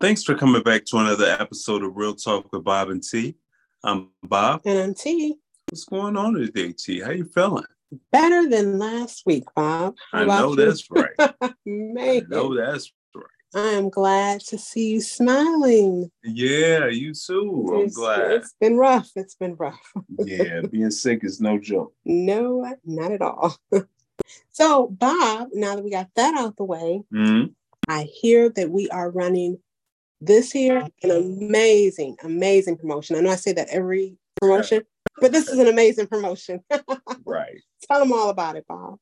Thanks for coming back to another episode of Real Talk with Bob and T. I'm Bob. And I'm T. What's going on today, T? How you feeling? Better than last week, Bob. How I know you? that's right. Man. I know that's right. I am glad to see you smiling. Yeah, you too. I'm it's, glad. It's been rough. It's been rough. yeah, being sick is no joke. No, not at all. so, Bob, now that we got that out the way, mm-hmm. I hear that we are running this year an amazing, amazing promotion. I know I say that every promotion, but this is an amazing promotion. right. Tell them all about it, Bob.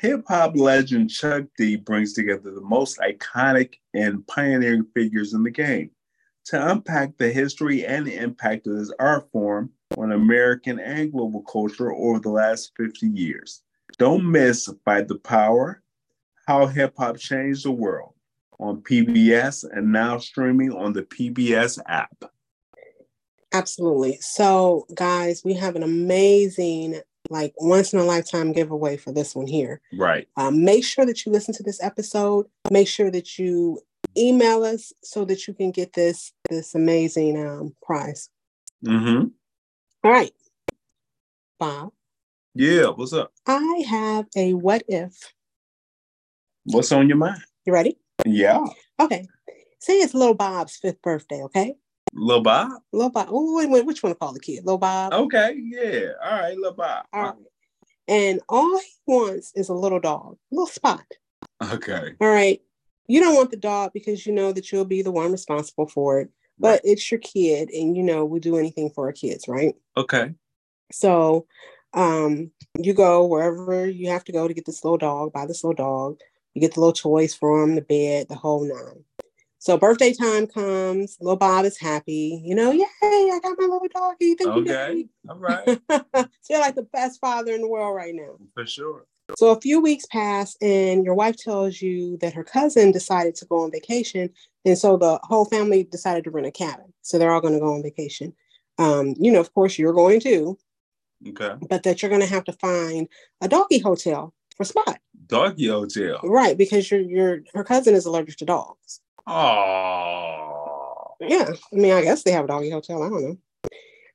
Hip hop legend Chuck D brings together the most iconic and pioneering figures in the game to unpack the history and the impact of this art form on American and global culture over the last 50 years. Don't miss Fight the Power How Hip Hop Changed the World on PBS and now streaming on the PBS app. Absolutely. So, guys, we have an amazing, like, once in a lifetime giveaway for this one here. Right. Um, make sure that you listen to this episode. Make sure that you email us so that you can get this this amazing um, prize. Mm-hmm. All right, Bob. Yeah. What's up? I have a what if. What's on your mind? You ready? Yeah. Okay. Say it's little Bob's fifth birthday, okay? Lil Bob? Lil Bob. Oh, wait, wait, which one to call the kid? Lil Bob? Okay, yeah. All right, Lil Bob. All right. And all he wants is a little dog, a little spot. Okay. All right. You don't want the dog because you know that you'll be the one responsible for it, but right. it's your kid and you know we do anything for our kids, right? Okay. So um you go wherever you have to go to get this little dog, buy this little dog. You get the little toys for him, the bed, the whole nine. So birthday time comes, little Bob is happy, you know, yay, I got my little doggy. Thank okay. You, All right. so you're like the best father in the world right now. For sure. So a few weeks pass and your wife tells you that her cousin decided to go on vacation. And so the whole family decided to rent a cabin. So they're all going to go on vacation. Um, you know, of course, you're going to. Okay. But that you're going to have to find a doggy hotel for Spot. Doggy hotel. Right, because your your her cousin is allergic to dogs. Oh. Yeah. I mean, I guess they have a doggy hotel. I don't know.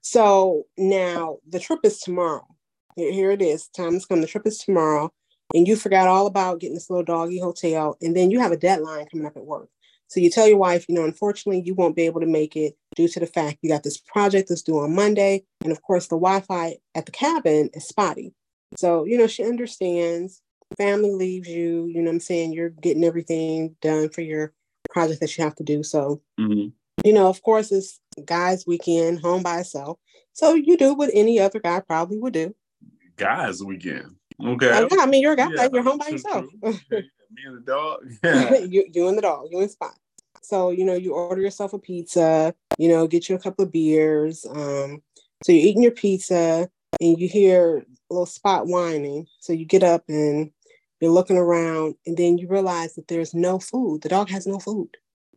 So now the trip is tomorrow. Here, here it is. Time has come. The trip is tomorrow. And you forgot all about getting this little doggy hotel. And then you have a deadline coming up at work. So you tell your wife, you know, unfortunately, you won't be able to make it due to the fact you got this project that's due on Monday. And of course, the Wi Fi at the cabin is spotty. So, you know, she understands. Family leaves you, you know I'm saying? You're getting everything done for your project that you have to do. So, mm-hmm. you know, of course, it's guys' weekend, home by itself. So you do what any other guy probably would do. Guys' weekend. Okay. Uh, yeah, I mean, you're a guy. Yeah, you're home by yourself. true. Me and the dog. you, you and the dog. You and Spot. So you know, you order yourself a pizza. You know, get you a couple of beers. Um, so you're eating your pizza, and you hear little Spot whining. So you get up and you're looking around, and then you realize that there's no food. The dog has no food.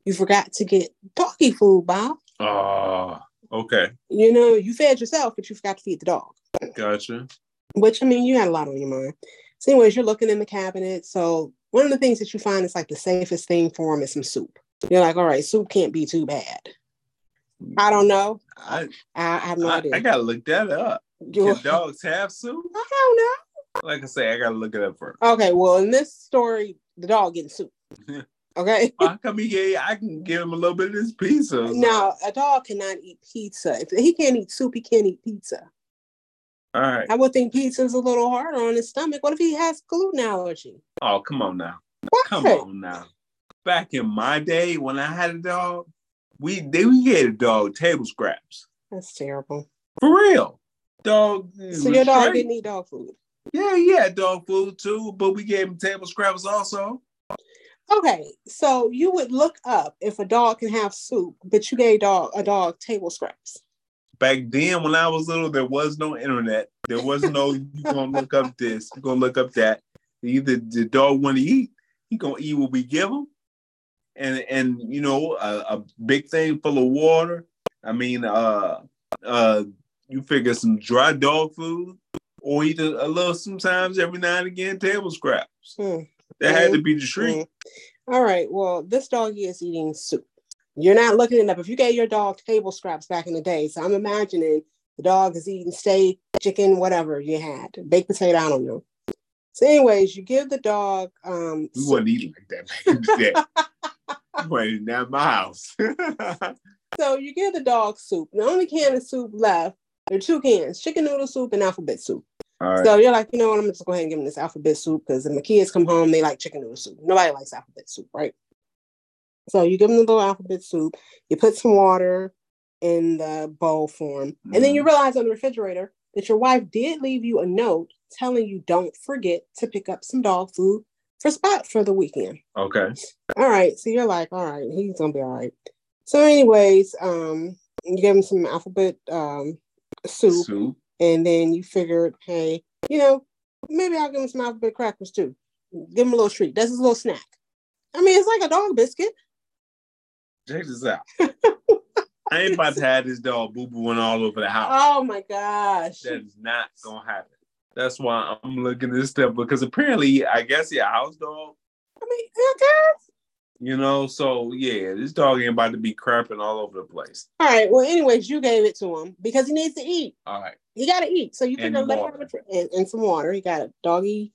You forgot to get doggy food, Bob. Oh, okay. You know, you fed yourself, but you forgot to feed the dog. Gotcha. Which I mean, you had a lot on your mind. So, anyways, you're looking in the cabinet. So, one of the things that you find is like the safest thing for him is some soup. You're like, all right, soup can't be too bad. I don't know. I I, I have no I, idea. I gotta look that up. Can dogs have soup? I don't know. Like I say, I gotta look it up first. Okay, well, in this story, the dog getting soup. Okay. How come he I can give him a little bit of this pizza? Now, a dog cannot eat pizza. If he can't eat soup, he can't eat pizza. All right. I would think pizza is a little harder on his stomach. What if he has gluten allergy? Oh, come on now. What? Come on now. Back in my day when I had a dog, we they we gave a dog table scraps. That's terrible. For real. Dog. So your dog straight. didn't eat dog food. Yeah, he had dog food too, but we gave him table scraps also. Okay, so you would look up if a dog can have soup, but you gave dog a dog table scraps. Back then, when I was little, there was no internet. There was no you gonna look up this, you gonna look up that. Either the dog want to eat, he gonna eat what we give him, and and you know a, a big thing full of water. I mean, uh, uh, you figure some dry dog food, or either a little sometimes every now and again table scraps. Hmm. That had to be the treat. Mm. All right. Well, this doggy is eating soup. You're not looking it up. If you gave your dog table scraps back in the day, so I'm imagining the dog is eating steak, chicken, whatever you had, baked potato, I don't know. So, anyways, you give the dog. Um, we wasn't eating like that back in the day. not my house. so you give the dog soup. The only can of soup left, there are two cans: chicken noodle soup and alphabet soup. So you're like, you know what? I'm gonna just go ahead and give them this alphabet soup because if my kids come home, they like chicken noodle soup. Nobody likes alphabet soup, right? So you give them the little alphabet soup. You put some water in the bowl form, mm-hmm. and then you mm-hmm. realize on the refrigerator that your wife did leave you a note telling you don't forget to pick up some dog food for Spot for the weekend. Okay. All right. So you're like, all right, he's gonna be all right. So, anyways, um, you give him some alphabet um soup. soup and then you figured, hey, you know, maybe I'll give him some alphabet crackers too. Give him a little treat. That's his little snack. I mean, it's like a dog biscuit. Check this out. I ain't about to have this dog boo booing all over the house. Oh my gosh. That is not gonna happen. That's why I'm looking at this stuff because apparently, I guess, yeah, house dog. I mean, I guess. You know, so yeah, this dog ain't about to be crapping all over the place. All right. Well, anyways, you gave it to him because he needs to eat. All right. He got to eat. So you can let him and, and some water. He got a doggy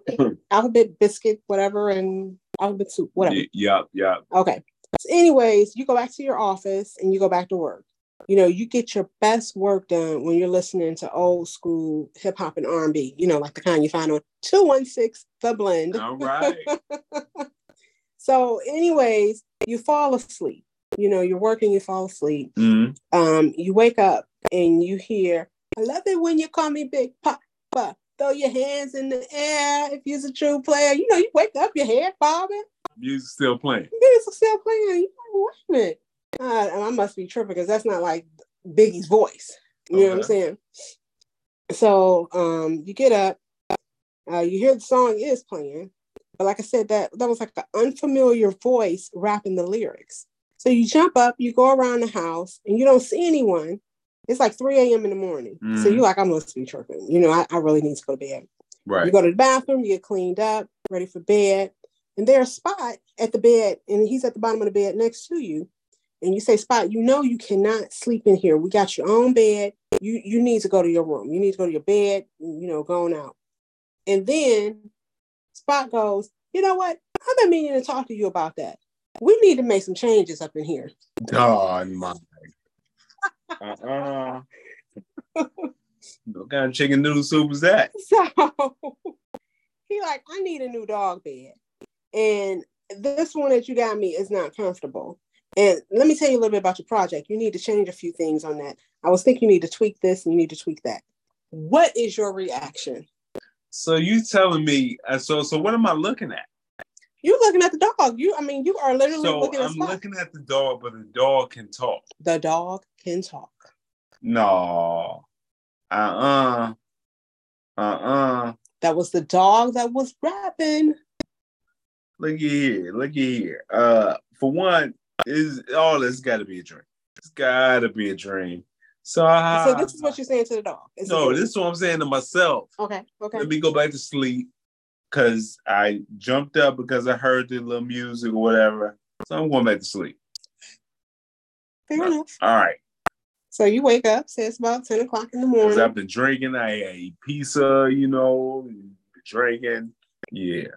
alphabet biscuit, whatever, and alphabet soup, whatever. Yep, yep. Okay. So anyways, you go back to your office and you go back to work. You know, you get your best work done when you're listening to old school hip hop and R&B. You know, like the kind you find on two one six The Blend. All right. So, anyways, you fall asleep. You know, you're working, you fall asleep. Mm-hmm. Um, you wake up and you hear, I love it when you call me Big Papa. Throw your hands in the air if you're a true player. You know, you wake up, your head bobbing. Music still playing. Music still playing. You like, wait a minute. Uh, I must be tripping because that's not like Biggie's voice. You okay. know what I'm saying? So um, you get up, uh, you hear the song is playing, but like I said, that that was like an unfamiliar voice rapping the lyrics. So you jump up, you go around the house, and you don't see anyone. It's like 3 a.m. in the morning. Mm-hmm. So you're like, I must be tripping. You know, I, I really need to go to bed. Right. You go to the bathroom, you get cleaned up, ready for bed. And there's Spot at the bed, and he's at the bottom of the bed next to you. And you say, Spot, you know you cannot sleep in here. We got your own bed. You you need to go to your room. You need to go to your bed, you know, going out. And then Spot goes, you know what? I've been meaning to talk to you about that. We need to make some changes up in here. Oh my. uh-uh. what kind of chicken noodle soup is that? So he like, I need a new dog bed. And this one that you got me is not comfortable. And let me tell you a little bit about your project. You need to change a few things on that. I was thinking you need to tweak this and you need to tweak that. What is your reaction? So you telling me? Uh, so so what am I looking at? You're looking at the dog? You, I mean, you are literally so looking at. I'm looking at the dog, but the dog can talk. The dog can talk. No. Uh uh-uh. uh. Uh uh. That was the dog that was rapping. Look here, look here. Uh, for one, is all this got to be a dream. It's got to be a dream. So, so this is what you're saying to the dog. Is no, this is what I'm saying to myself. Okay. Okay. Let me go back to sleep because I jumped up because I heard the little music or whatever. So I'm going back to sleep. Fair enough. All right. So you wake up, say it's about 10 o'clock in the morning. Because I've been drinking. I ate pizza, you know, drinking. Yeah.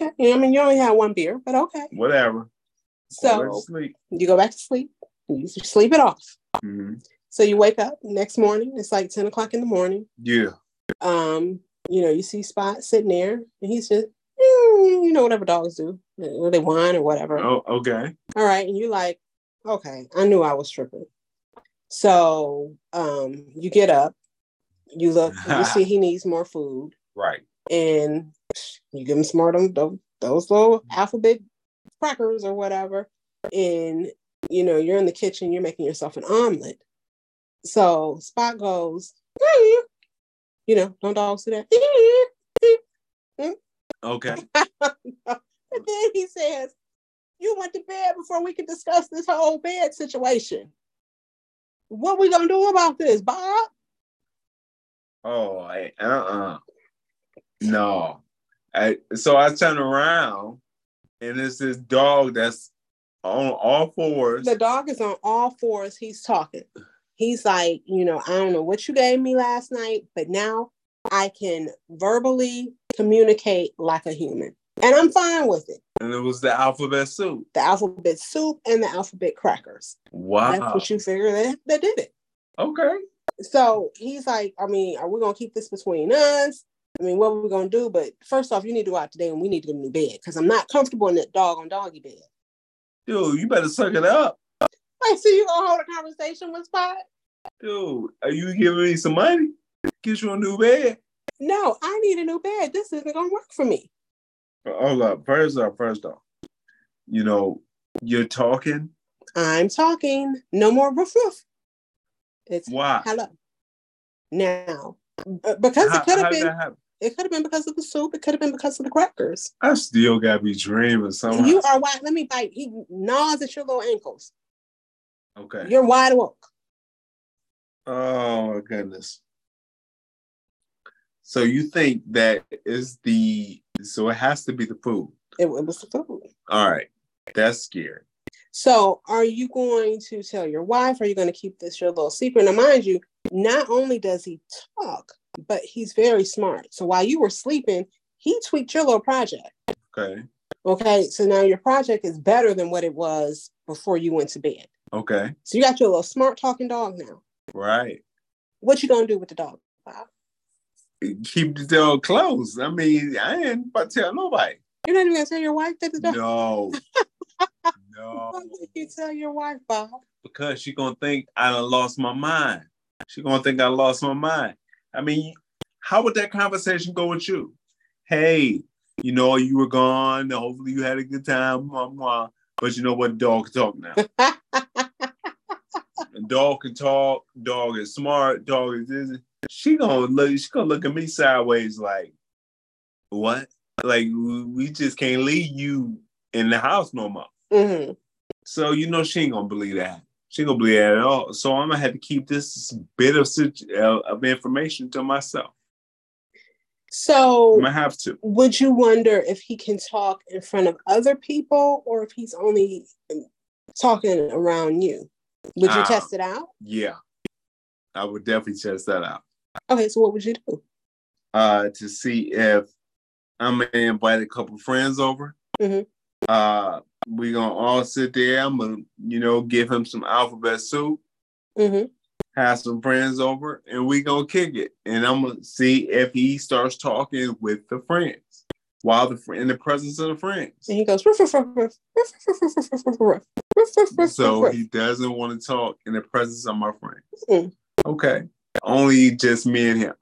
Okay. I mean, you only had one beer, but okay. Whatever. So you go back to sleep. You sleep it off. Mm-hmm. So you wake up next morning. It's like ten o'clock in the morning. Yeah. Um, you know, you see Spot sitting there, and he's just, you know, whatever dogs do, they whine or whatever. Oh, okay. All right, and you're like, okay, I knew I was tripping. So, um, you get up, you look, you see he needs more food, right? And you give him some more of them, those little alphabet crackers or whatever, and you know, you're in the kitchen, you're making yourself an omelet. So Spot goes, you know, don't dogs do that. okay. and then he says, You went to bed before we could discuss this whole bed situation. What we gonna do about this, Bob? Oh, uh uh No. I, so I turn around and it's this dog that's on all fours. The dog is on all fours. He's talking. He's like, you know, I don't know what you gave me last night, but now I can verbally communicate like a human. And I'm fine with it. And it was the alphabet soup. The alphabet soup and the alphabet crackers. Wow. That's what you figure that, that did it. Okay. So he's like, I mean, are we gonna keep this between us? I mean, what are we gonna do? But first off, you need to go out today and we need to get a new bed because I'm not comfortable in that dog on doggy bed. Dude, you better suck it up. I see you gonna hold a conversation with Spot. Dude, are you giving me some money? Get you a new bed. No, I need a new bed. This isn't gonna work for me. Uh, hold up. First off, first off, you know, you're talking. I'm talking. No more roof roof. It's Why? hello. Now, because How- it could have been, it could have been because of the soup. It could have been because of the crackers. I still gotta be dreaming somehow. You are wide. Let me bite. He gnaws at your little ankles. Okay. You're wide awake. Oh my goodness. So you think that is the so it has to be the food. It, it was the food. All right. That's scary. So, are you going to tell your wife? Are you going to keep this your little secret? Now, mind you, not only does he talk, but he's very smart. So, while you were sleeping, he tweaked your little project. Okay. Okay. So now your project is better than what it was before you went to bed. Okay. So, you got your little smart talking dog now. Right. What you going to do with the dog, Bob? Keep the dog close. I mean, I ain't about to tell nobody. You're not even going to tell your wife that the dog. No. Why no. would you tell your wife, Bob? Because she gonna think I lost my mind. She gonna think I lost my mind. I mean, how would that conversation go with you? Hey, you know you were gone. Hopefully you had a good time. Mwah. But you know what? Dog talk now. Dog can talk. Dog is smart. Dog is this. She gonna look. She gonna look at me sideways like, what? Like we just can't leave you in the house no more. hmm So you know she ain't gonna believe that. She ain't gonna believe that at all. So I'm gonna have to keep this bit of uh, of information to myself. So, I'm gonna have to. would you wonder if he can talk in front of other people or if he's only talking around you? Would you Ah. test it out? Yeah, I would definitely test that out Okay, so what would you do? uh, to see if I'm gonna invite a couple friends over. Mhm. Uh, we gonna all sit there. I'm gonna, you know, give him some alphabet soup. Mm-hmm. have some friends over and we gonna kick it. And I'm gonna see if he starts talking with the friends while the in the presence of the friends. And he goes, ruff, ruff, ruff, so he doesn't want to talk in the presence of my friends. Mm-mm. Okay. Only just me and him.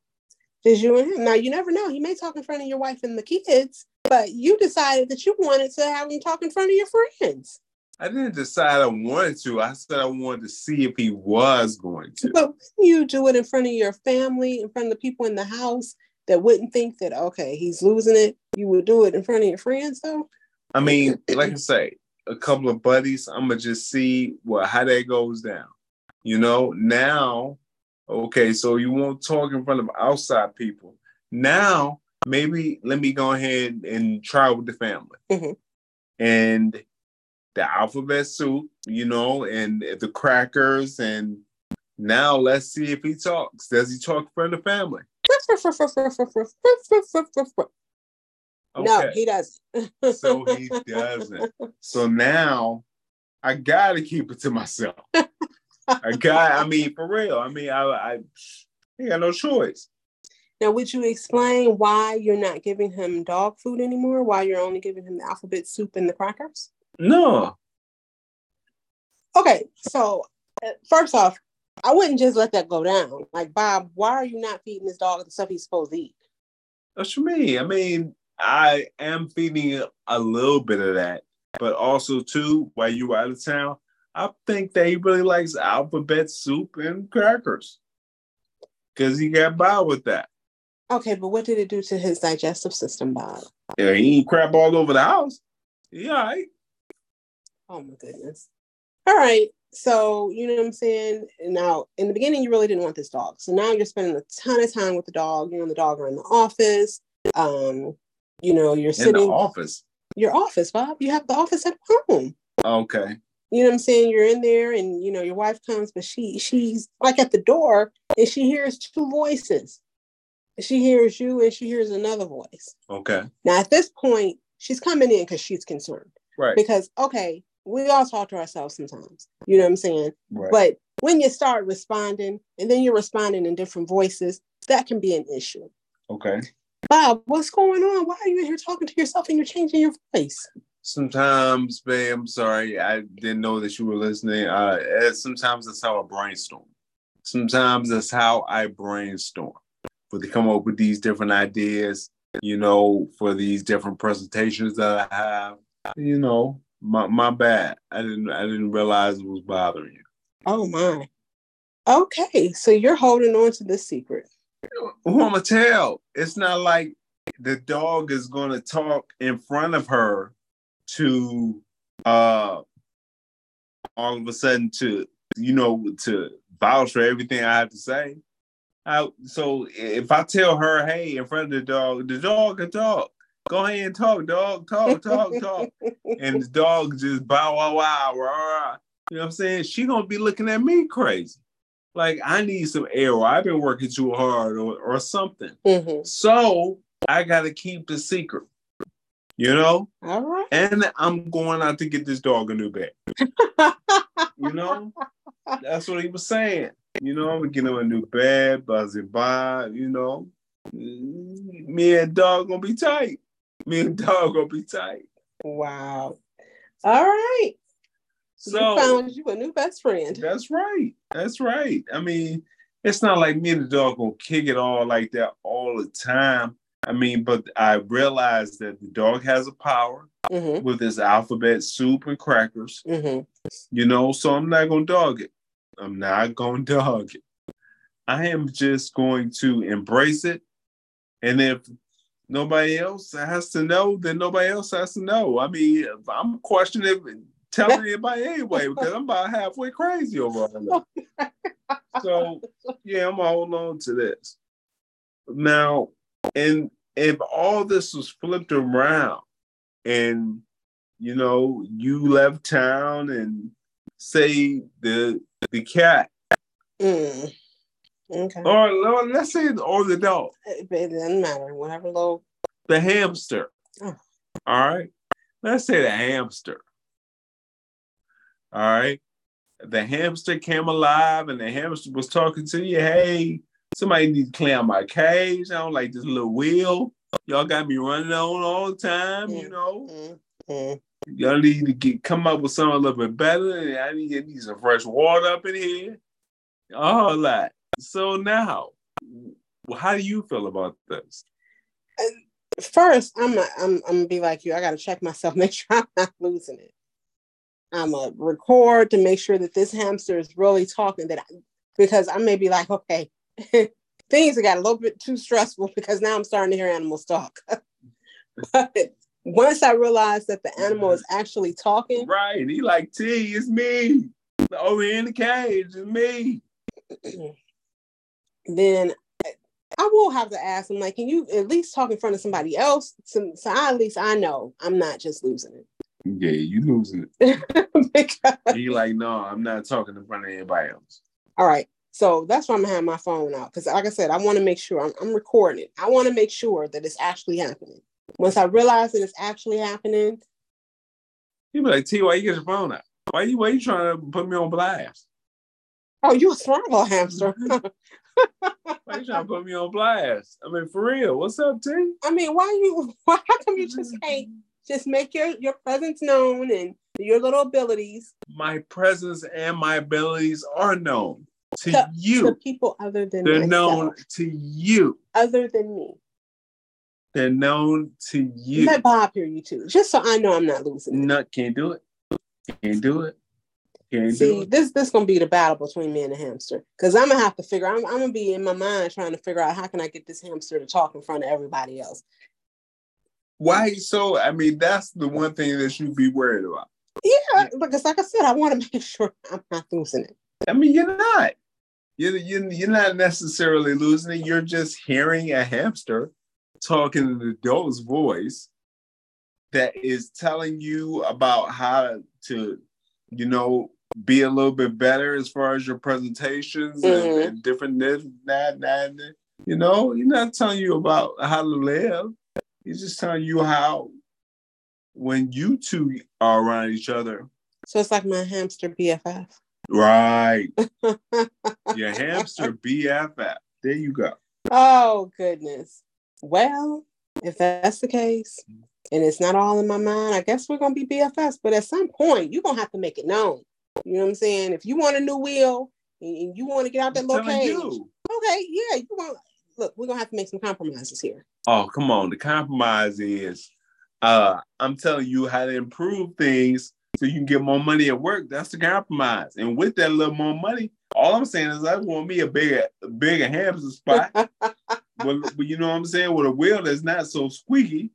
Just you and him. Now you never know. He may talk in front of your wife and the kids, but you decided that you wanted to have him talk in front of your friends. I didn't decide I wanted to. I said I wanted to see if he was going to. But you do it in front of your family, in front of the people in the house that wouldn't think that okay, he's losing it, you would do it in front of your friends though? I mean, like I say, a couple of buddies, I'm gonna just see what how that goes down. You know, now, okay, so you won't talk in front of outside people. Now, maybe let me go ahead and try with the family. Mhm. And the alphabet soup, you know, and the crackers, and now let's see if he talks. Does he talk in front of the family? Okay. No, he doesn't. so he doesn't. So now I gotta keep it to myself. I got. I mean, for real. I mean, I, I, I got no choice. Now, would you explain why you're not giving him dog food anymore? Why you're only giving him the alphabet soup and the crackers? No. Okay, so uh, first off, I wouldn't just let that go down. Like, Bob, why are you not feeding this dog the stuff he's supposed to eat? That's for me. I mean, I am feeding a little bit of that, but also too, while you were out of town, I think that he really likes alphabet soup and crackers because he got by with that. Okay, but what did it do to his digestive system, Bob? Yeah, he ain't crap all over the house. Yeah, all right. Oh my goodness. All right. So, you know what I'm saying? Now, in the beginning, you really didn't want this dog. So now you're spending a ton of time with the dog. You know, the dog are in the office. Um, you know, you're in sitting the office. your office, Bob. You have the office at home. Okay. You know what I'm saying? You're in there and you know your wife comes, but she she's like at the door and she hears two voices. She hears you and she hears another voice. Okay. Now at this point, she's coming in because she's concerned. Right. Because okay, we all talk to ourselves sometimes. You know what I'm saying? Right. But when you start responding and then you're responding in different voices, that can be an issue. okay. Bob, what's going on? Why are you in here talking to yourself and you're changing your voice? Sometimes, babe, I'm sorry. I didn't know that you were listening. Uh, eh, sometimes that's how I brainstorm. Sometimes that's how I brainstorm. But to come up with these different ideas, you know, for these different presentations that I have, you know, my my bad. I didn't I didn't realize it was bothering you. Oh my. Okay, so you're holding on to this secret. Who I'ma tell? It's not like the dog is gonna talk in front of her to uh all of a sudden to you know to vouch for everything I have to say. I, so if I tell her, hey, in front of the dog, the dog can talk. Go ahead and talk, dog. Talk, talk, talk. and the dog just bow wow wow. Rah, rah. You know what I'm saying? She gonna be looking at me crazy. Like I need some air or I've been working too hard or, or something. Mhm. So I gotta keep the secret. You know? All right. And I'm going out to get this dog a new bed. You know? That's what he was saying. You know, I'm gonna get him a new bed, buzzing by, you know. Me and dog gonna be tight. Me and dog gonna be tight. wow. All right. So you found you a new best friend. That's right. That's right. I mean, it's not like me and the dog gonna kick it all like that all the time. I mean, but I realized that the dog has a power Mm-hmm. with his alphabet soup and crackers, Mm-hmm. you know, so I'm not gonna dog it. I'm not gonna dog it. I am just going to embrace it. And if nobody else has to know, then nobody else has to know. I mean, if I'm questioning telling anybody anyway, because I'm about halfway crazy over all that. So yeah, I'm gonna hold on to this. Now, and if all this was flipped around and you know you left town and say the the cat Mm. Okay. or, or let's say or the dog, It, it doesn't matter. Whatever little. the hamster. Oh. All right. Let's say the hamster. All right. The hamster came alive and the hamster was talking to you. Hey, somebody needs to clean out my cage. I don't like this little wheel. Y'all got me running on all the time, you know. Mm, mm. Y'all need to get come up with something a little bit better. I need to get some fresh water up in here. All that. So now, how do you feel about this? First, I'm not, I'm I'm gonna be like you. I gotta check myself, make sure I'm not losing it. I'm a record to make sure that this hamster is really talking. That I, because I may be like, okay, things have got a little bit too stressful because now I'm starting to hear animals talk. but once I realize that the animal is actually talking, Right. He like T, it's me. Over in the cage, it's me. then I will have to ask him, like, can you at least talk in front of somebody else? So, so I, at least I know I'm not just losing it. Yeah, you losing it. because, He like, no, I'm not talking in front of anybody else. all right. So that's why I'm gonna have my phone out. Because like I said, I want to make sure I'm, I'm recording it. I want to make sure that it's actually happening. Once I realize that it's actually happening, He be like, T, why you get your phone out? Why you why you trying to put me on blast? oh, you a smart little hamster. Why you trying to put me on blast? I mean, for real, what's up, T? I mean, why you? Why how come you just can't just make your your presence known and your little abilities My presence and my abilities are known to to you. people other than They're myself, known to you. other than me? They're known to you. Let Bob hear you too, just so I know I'm not losing. No, can't do it. Can't do it. Can't do See, it. this this gonna be the battle between me and the hamster because I'm gonna have to figure. I'm, I'm gonna be in my mind trying to figure out how can I get this hamster to talk in front of everybody else. Why so? I mean, that's the one thing that you'd be worried about. Yeah, because like I said, I want to make sure I'm not losing it. I mean, you're not. You're, you're, you're not necessarily losing it. You're just hearing a hamster talking in the adult's voice that is telling you about how to, you know, be a little bit better as far as your presentations mm-hmm. and, and, different this, that, that, that. You know, you're not telling you about how to live. He's just telling you how when you two are around each other. So it's like my hamster BFF. Right. Your hamster BFF. There you go. Oh goodness. Well, if that's the case, and it's not all in my mind, I guess we're gonna be BFFs. But at some point, you're gonna have to make it known. You know what I'm saying? If you want a new wheel and you want to get out that little cage, you. okay, yeah, you want. Look, we're gonna have to make some compromises here. Oh, come on. The compromise is, uh, I'm telling you how to improve things so you can get more money at work. That's the compromise. And with that little more money, all I'm saying is I want me a bigger, bigger hamster spot. but, but you know what I'm saying? With a wheel that's not so squeaky,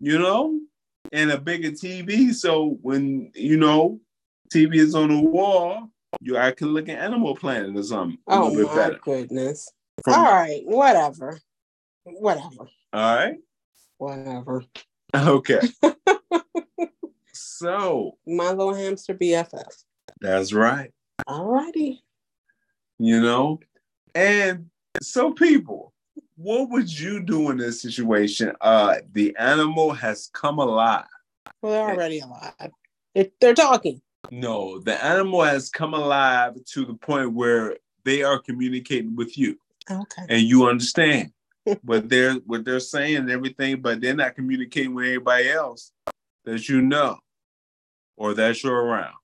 you know, and a bigger TV. So when you know TV is on the wall, you I can look at Animal Planet or something. Oh my better. goodness! From, all right, whatever, whatever. All right, whatever. Okay. so my little hamster BFF. That's right. All righty. You know, and so people, what would you do in this situation? Uh, the animal has come alive. Well, they're already alive. They're, they're talking. No, the animal has come alive to the point where they are communicating with you. Okay. And you understand what they're what they're saying and everything, but they're not communicating with anybody else that you know or that you're around.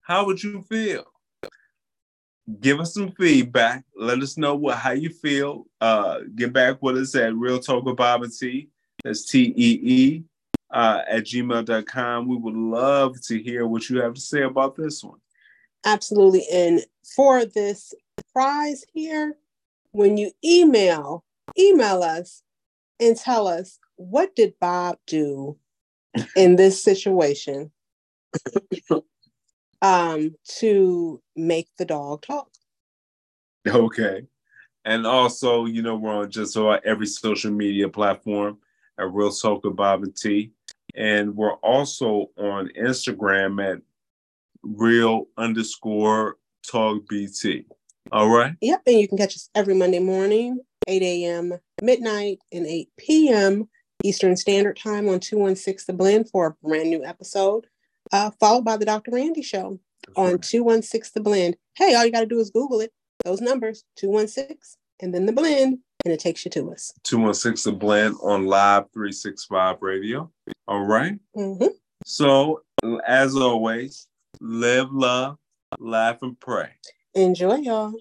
How would you feel? Give us some feedback. Let us know what how you feel. Uh, get back with us at Real Talk with Bob and T. That's T E E uh, at gmail.com. We would love to hear what you have to say about this one. Absolutely. And for this prize here, when you email, email us and tell us what did Bob do in this situation um, to make the dog talk. Okay. And also, you know, we're on just about every social media platform at Real Talk with Bob and T. And we're also on Instagram at real underscore talk BT. All right. Yep. And you can catch us every Monday morning, 8 a.m., midnight, and 8 p.m. Eastern Standard Time on 216 The Blend for a brand new episode, uh, followed by the Dr. Randy Show on right. 216 The Blend. Hey, all you got to do is Google it, those numbers, 216, and then The Blend, and it takes you to us. 216 The Blend on Live 365 Radio. All right? mm-hmm. So, as always, live, love, laugh, and pray. Enjoy, y'all.